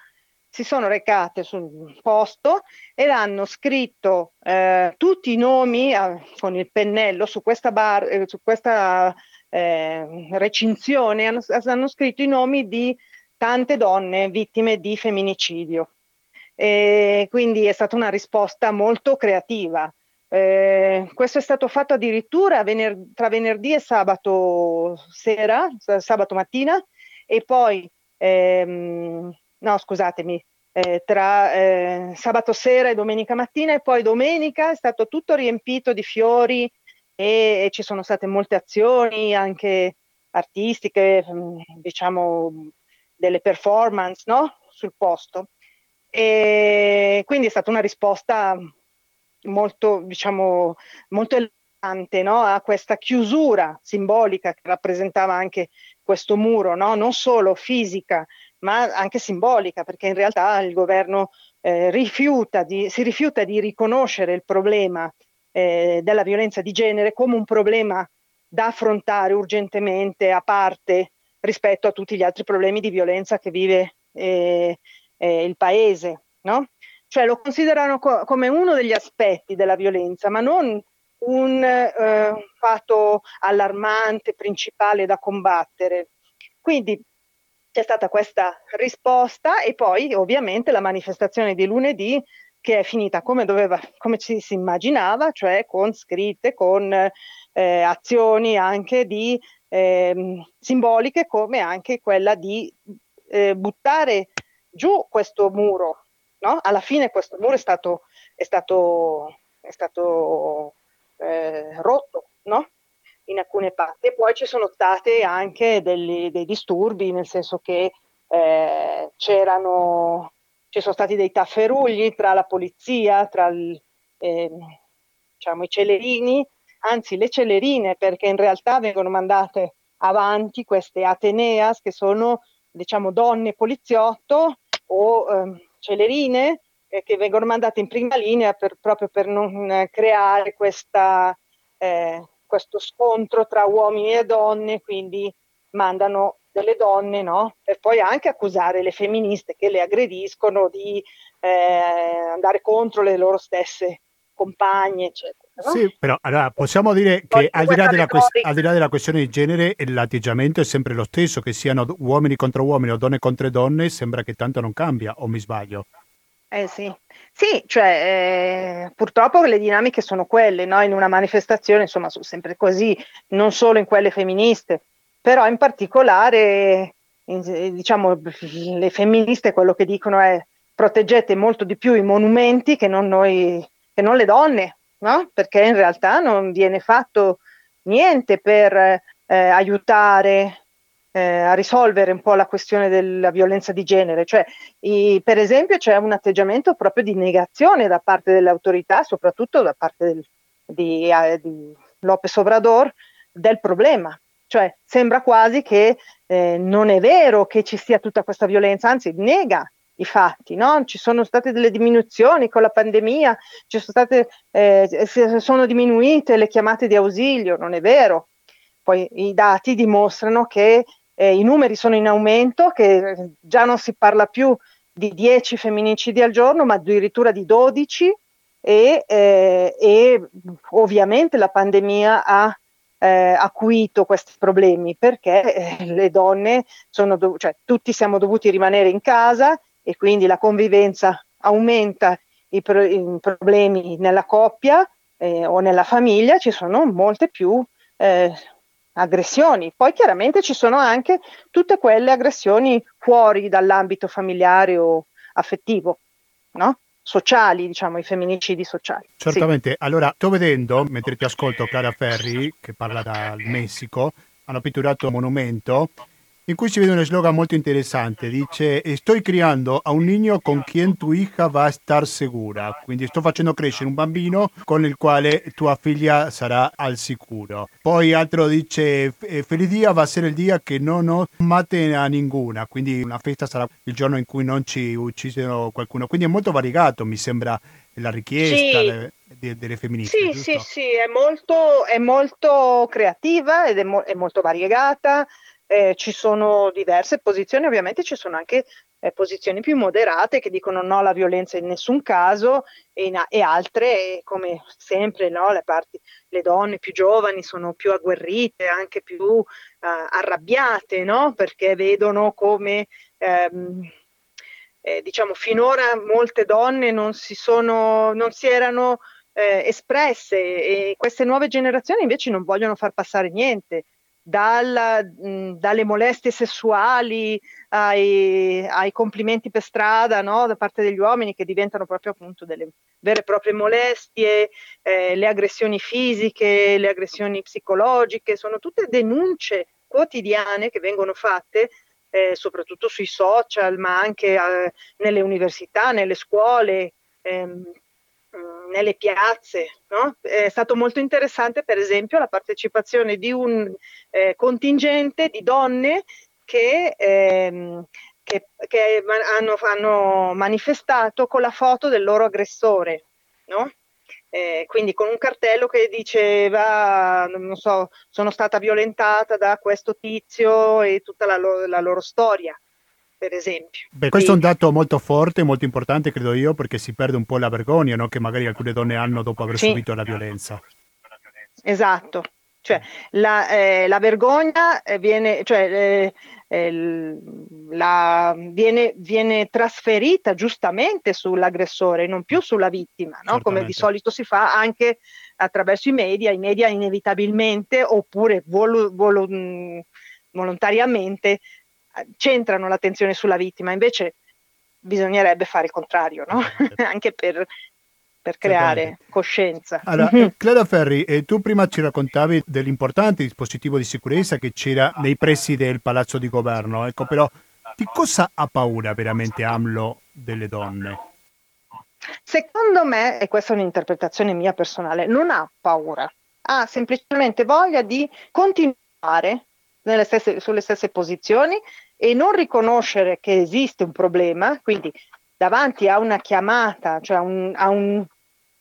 si sono recate sul posto ed hanno scritto eh, tutti i nomi eh, con il pennello su questa, bar, eh, su questa eh, recinzione, hanno, hanno, scritto i nomi di tante donne vittime di femminicidio. E quindi è stata una risposta molto creativa. Eh, questo è stato fatto addirittura vener- tra venerdì e sabato sera, sabato mattina, e poi ehm, no scusatemi, eh, tra eh, sabato sera e domenica mattina e poi domenica è stato tutto riempito di fiori e, ci sono state molte azioni anche artistiche, mm, diciamo delle performance no? sul posto. E quindi è stata una risposta molto, diciamo, molto elegante no? a questa chiusura simbolica che rappresentava anche questo muro, no? non solo fisica, ma anche simbolica, perché in realtà il governo eh, rifiuta di, si rifiuta di riconoscere il problema eh, della violenza di genere come un problema da affrontare urgentemente a parte rispetto a tutti gli altri problemi di violenza che vive eh, eh il paese. No? Cioè lo considerano co- come uno degli aspetti della violenza, ma non un eh, fatto allarmante, principale da combattere. Quindi c'è stata questa risposta e poi ovviamente la manifestazione di lunedì che è finita come, doveva, come ci si immaginava, cioè con scritte, con eh, azioni anche di, eh, simboliche come anche quella di eh, buttare giù questo muro. No? Alla fine questo muro è stato, è stato, è stato eh, rotto, no? in alcune parti. Poi ci sono stati anche degli, dei disturbi, nel senso che eh, c'erano, ci sono stati dei tafferugli tra la polizia, tra il, eh, diciamo, i celerini, anzi le celerine, perché in realtà vengono mandate avanti queste Ateneas, che sono diciamo, donne poliziotto o eh, celerine eh, che vengono mandate in prima linea per, proprio per non creare questa eh, questo scontro tra uomini e donne, quindi mandano delle donne, no? Per poi anche accusare le femministe che le aggrediscono di eh, andare contro le loro stesse compagne, eccetera. No? Sì, però allora possiamo dire che al di, quest- al di, là della questione di genere, l'atteggiamento è sempre lo stesso, che siano uomini contro uomini o donne contro donne, sembra che tanto non cambia, o mi sbaglio? Eh sì, sì, cioè eh, purtroppo le dinamiche sono quelle, no? in una manifestazione insomma sono sempre così, non solo in quelle femministe, però in particolare in, diciamo le femministe quello che dicono è proteggete molto di più i monumenti che non noi, che non le donne, no? perché in realtà non viene fatto niente per eh, aiutare eh, a risolvere un po' la questione della violenza di genere. Cioè, i, per esempio, c'è un atteggiamento proprio di negazione da parte delle autorità, soprattutto da parte del, di, eh, di Lopez Obrador, del problema. Cioè, sembra quasi che eh, non è vero che ci sia tutta questa violenza, anzi, nega i fatti, no? Ci sono state delle diminuzioni con la pandemia, ci sono state, eh, sono diminuite le chiamate di ausilio, non è vero. Poi i dati dimostrano che eh, i numeri sono in aumento, che già non si parla più di 10 femminicidi al giorno, ma addirittura di 12 e, eh, e ovviamente la pandemia ha eh, acuito questi problemi perché eh, le donne sono, dov- cioè tutti siamo dovuti rimanere in casa e quindi la convivenza aumenta i, pro- i problemi nella coppia eh, o nella famiglia, ci sono molte più eh, aggressioni. Poi chiaramente ci sono anche tutte quelle aggressioni fuori dall'ambito familiare o affettivo, no? Sociali, diciamo, i femminicidi sociali. Certamente. Sì. Allora, sto vedendo, mentre ti ascolto Clara Ferri, che parla dal Messico, hanno pitturato un monumento in cui si vede uno slogan molto interessante, dice sto creando a un niño con quien tu hija va a estar segura, quindi sto facendo crescere un bambino con il quale tua figlia sarà al sicuro. Poi altro dice feliz dia va a essere il dia che non ho mate a ninguna, quindi una festa sarà il giorno in cui non ci uccidono qualcuno, quindi è molto variegato mi sembra la richiesta sì. le, de, delle femministe. Sì, giusto? sì, sì, è molto, è molto creativa ed è, mo- è molto variegata eh, ci sono diverse posizioni, ovviamente ci sono anche eh, posizioni più moderate che dicono no alla violenza in nessun caso e, in, e altre, come sempre, no, le, parti, le, donne più giovani sono più agguerrite, anche più eh, arrabbiate, no? perché vedono come... Ehm, eh, diciamo finora molte donne non si, sono, non si erano eh, espresse e queste nuove generazioni invece non vogliono far passare niente dalla, mh, dalle molestie sessuali ai, ai complimenti per strada no? da parte degli uomini che diventano proprio appunto delle vere e proprie molestie, eh, le aggressioni fisiche, le aggressioni psicologiche, sono tutte denunce quotidiane che vengono fatte eh, soprattutto sui social, ma anche eh, nelle università, nelle scuole. Ehm, nelle piazze. No? È stato molto interessante, per esempio, la partecipazione di un eh, contingente di donne che, ehm, che, che hanno, hanno, manifestato con la foto del loro aggressore. No? Eh, quindi con un cartello che diceva, non so, sono stata violentata da questo tizio e tutta la, lo- la loro storia per esempio. Beh, questo è un dato molto forte, molto importante, credo io, perché si perde un po' la vergogna no? che magari alcune donne hanno dopo aver sì. subito la violenza. Esatto, cioè la, eh, la vergogna eh, viene, cioè, eh, eh, la, viene, viene, trasferita giustamente sull'aggressore, non più sulla vittima, no? come di solito si fa anche attraverso i media. I media inevitabilmente oppure volu, volu, volontariamente centrano l'attenzione sulla vittima, invece bisognerebbe fare il contrario, no? (laughs) anche per, per creare coscienza. Allora, mm-hmm. Clara Ferri, eh, tu prima ci raccontavi dell'importante dispositivo di sicurezza che c'era nei pressi del palazzo di governo, ecco però di cosa ha paura veramente AMLO delle donne? Secondo me, e questa è un'interpretazione mia personale, non ha paura, ha semplicemente voglia di continuare stesse, sulle stesse posizioni e non riconoscere che esiste un problema, quindi davanti a una chiamata, cioè un, a un,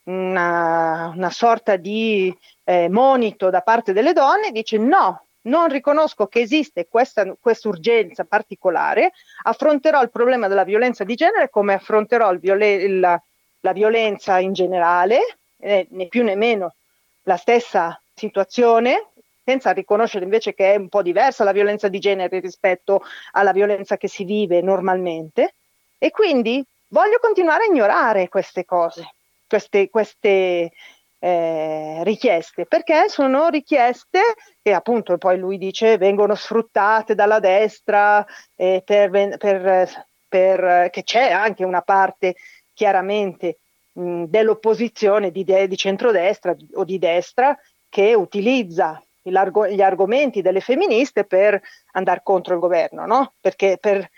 una, una, sorta di eh, monito da parte delle donne, dice no, non riconosco che esiste questa urgenza particolare, affronterò il problema della violenza di genere come affronterò viole- la, la, violenza in generale, eh, né più né meno la stessa situazione, senza riconoscere invece che è un po' diversa la violenza di genere rispetto alla violenza che si vive normalmente. E quindi voglio continuare a ignorare queste cose, queste, queste eh, richieste, perché sono richieste che appunto poi lui dice vengono sfruttate dalla destra, eh, per, per, per, che c'è anche una parte chiaramente dell'opposizione di, de, di centrodestra o di destra che utilizza gli argomenti delle femministe per andare contro il governo, no? Perché per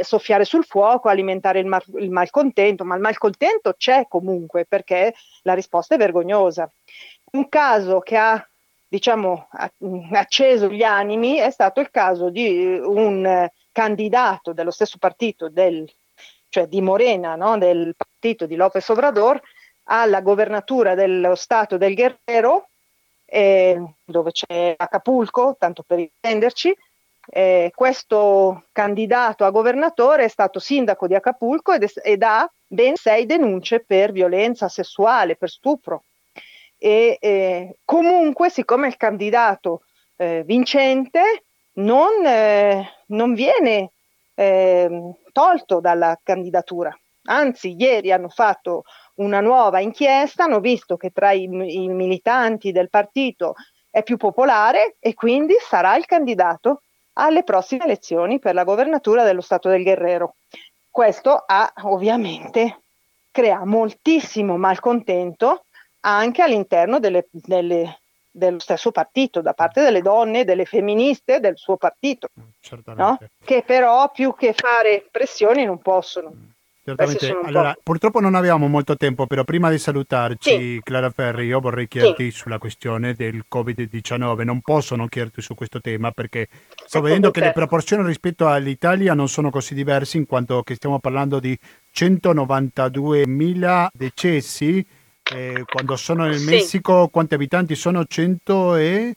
soffiare sul fuoco, alimentare il, mar- il malcontento, ma il malcontento c'è comunque perché la risposta è vergognosa. Un caso che ha diciamo, acceso gli animi è stato il caso di un candidato dello stesso partito, del, cioè di Morena, no? del partito di López Obrador, alla governatura dello Stato del Guerrero, eh, dove c'è Acapulco, tanto per intenderci. Eh, questo candidato a governatore è stato sindaco di Acapulco ed, è, ed ha ben sei denunce per violenza sessuale, per stupro. E eh, comunque, siccome il candidato eh, vincente non, eh, non viene ehm, tolto dalla candidatura, anzi, ieri hanno fatto una nuova inchiesta, hanno visto che tra i, i militanti del partito è più popolare e quindi sarà il candidato alle prossime elezioni per la governatura dello Stato del Guerrero. Questo ha ovviamente crea moltissimo malcontento anche all'interno delle, delle, dello stesso partito, da parte delle donne, delle femministe del suo partito. no? che però più che fare pressioni non possono. Certamente. Allora, purtroppo non abbiamo molto tempo, però prima di salutarci, sì. Clara Ferri, io vorrei chiederti sì. sulla questione del Covid-19. Non posso non chiederti su questo tema perché sto vedendo che le proporzioni rispetto all'Italia non sono così diverse in quanto che stiamo parlando di 192.000 decessi. Eh, quando sono nel sì. Messico, quanti abitanti sono? 100 e...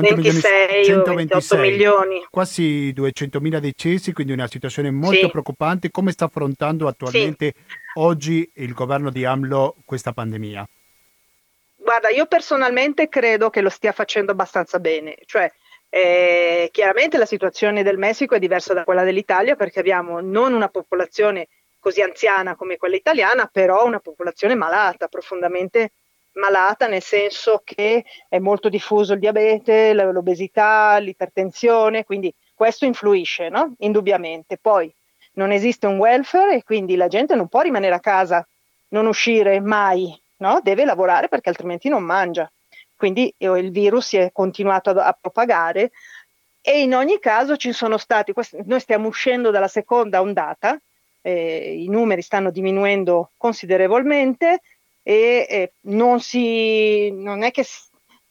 26 126, milioni. Quasi 200.000 decessi, quindi una situazione molto sì. preoccupante. Come sta affrontando attualmente sì. oggi il governo di AMLO questa pandemia? Guarda, io personalmente credo che lo stia facendo abbastanza bene, cioè eh, chiaramente la situazione del Messico è diversa da quella dell'Italia perché abbiamo non una popolazione così anziana come quella italiana, però una popolazione malata, profondamente malata, nel senso che è molto diffuso il diabete, l'obesità, l'ipertensione, quindi questo influisce, no? indubbiamente. Poi non esiste un welfare e quindi la gente non può rimanere a casa, non uscire mai, no? deve lavorare perché altrimenti non mangia. Quindi eh, il virus si è continuato a, a propagare e in ogni caso ci sono stati, noi stiamo uscendo dalla seconda ondata, eh, i numeri stanno diminuendo considerevolmente, e eh, non, si, non è che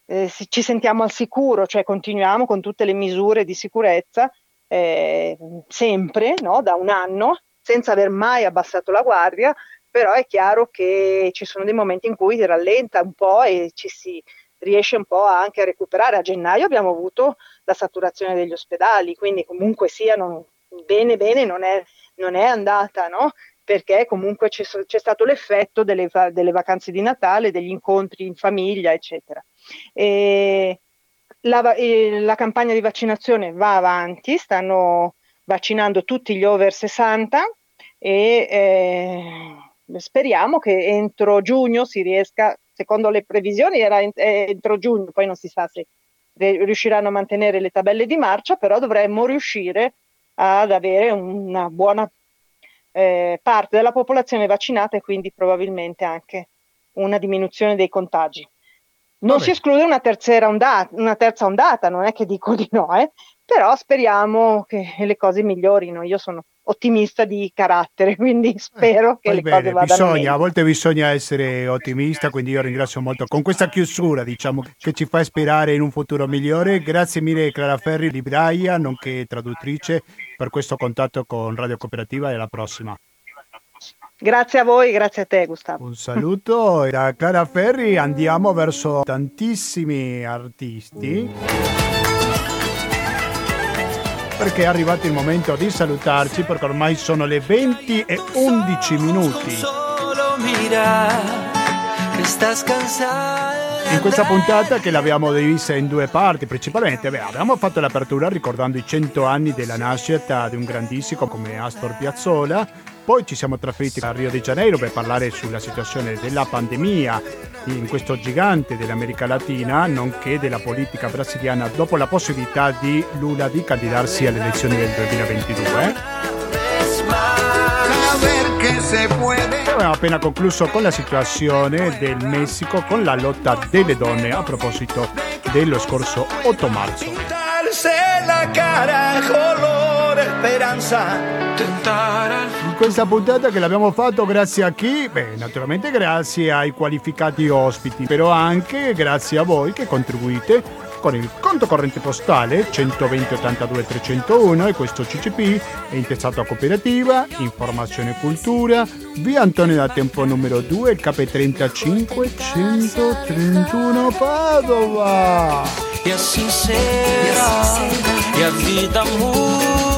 eh, ci sentiamo al sicuro, cioè continuiamo con tutte le misure di sicurezza eh, sempre, no? da un anno, senza aver mai abbassato la guardia, però è chiaro che ci sono dei momenti in cui rallenta un po' e ci si riesce un po' anche a recuperare. A gennaio abbiamo avuto la saturazione degli ospedali, quindi comunque sia non, bene bene non è, non è andata, no? Perché comunque c'è, c'è stato l'effetto delle, delle, vacanze di Natale, degli incontri in famiglia, eccetera. E la, la campagna di vaccinazione va avanti, stanno vaccinando tutti gli over 60 e eh, speriamo che entro giugno si riesca, secondo le previsioni era entro giugno, poi non si sa se riusciranno a mantenere le tabelle di marcia, però dovremmo riuscire ad avere una buona eh, parte della popolazione vaccinata e quindi probabilmente anche una diminuzione dei contagi. Non Vabbè. si esclude una, ondata, una, terza ondata, non è che dico di no, eh? però speriamo che le cose migliorino. Io sono ottimista di carattere, (laughs) quindi eh, spero che le bene, cose vadano bisogna, meglio. A volte bisogna essere ottimista, quindi io ringrazio molto con questa chiusura, diciamo, che ci fa ispirare in un futuro migliore. Grazie mille Clara Ferri, libraia, nonché traduttrice, per questo contatto con Radio Cooperativa e alla prossima. Grazie a voi, grazie a te Gustavo. Un saluto da Clara Ferri, andiamo verso tantissimi artisti perché è arrivato il momento di salutarci perché ormai sono le 20 e 11 minuti. In questa puntata che l'abbiamo divisa in due parti principalmente, beh, abbiamo fatto l'apertura ricordando i 100 anni della nascita di un grandissimo come Astor Piazzolla poi ci siamo trasferiti a Rio de Janeiro per parlare sulla situazione della pandemia in questo gigante dell'America Latina, nonché della politica brasiliana dopo la possibilità di Lula di candidarsi alle elezioni del 2022. Abbiamo appena concluso con la situazione del Messico con la lotta delle donne a proposito dello scorso 8 marzo. Color, esperanza questa puntata che l'abbiamo fatto grazie a chi? Beh, naturalmente grazie ai qualificati ospiti, però anche grazie a voi che contribuite con il conto corrente postale 120 82 301 e questo CCP è intestato a cooperativa, informazione e cultura, via Antonio da Tempo numero 2, il KP35 131 Padova. E assim será, e a vida muda,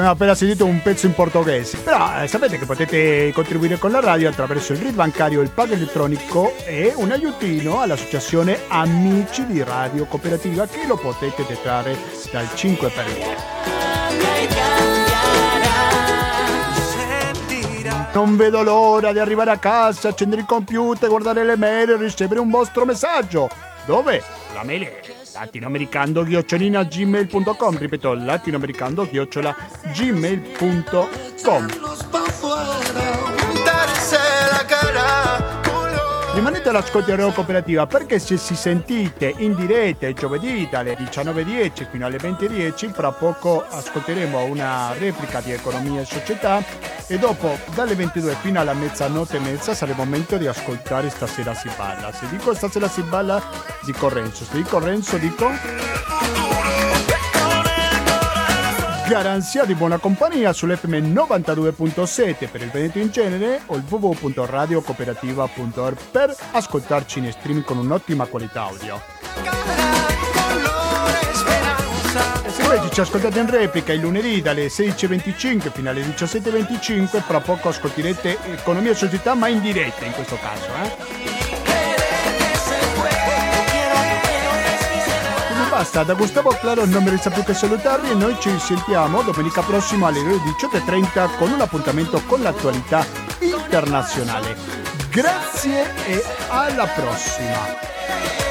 abbiamo appena sentito un pezzo in portoghese. Però eh, sapete che potete contribuire con la radio attraverso il RID bancario, il pago elettronico e un aiutino all'associazione Amici di Radio Cooperativa che lo potete detrarre dal 5 per 1. Non vedo l'ora di arrivare a casa, accendere il computer, guardare le mail e ricevere un vostro messaggio. Dove? La mail è latinoamericando-gmail.com, ripeto, latinoamericando-gmail.com. rimanete all'ascolto di Cooperativa perché se si sentite in diretta giovedì dalle 19.10 fino alle 20.10 fra poco ascolteremo una replica di Economia e Società e dopo dalle 22 fino alla mezzanotte e mezza sarà il momento di ascoltare Stasera si balla. Se dico Stasera si balla dico Renzo, se dico Renzo dico garanzia di buona compagnia sull'FM 92.7 per il Veneto in genere o il www.radiocooperativa.org per ascoltarci in streaming con un'ottima qualità audio. E se invece ci ascoltate in replica il lunedì dalle 16.25 fino alle 17.25, fra poco ascolterete Economia e Società, ma in diretta in questo caso. Eh? Basta, da Gustavo Claro non mi resta più che salutarvi e noi ci sentiamo domenica prossima alle ore 18.30 con un appuntamento con l'attualità internazionale. Grazie e alla prossima!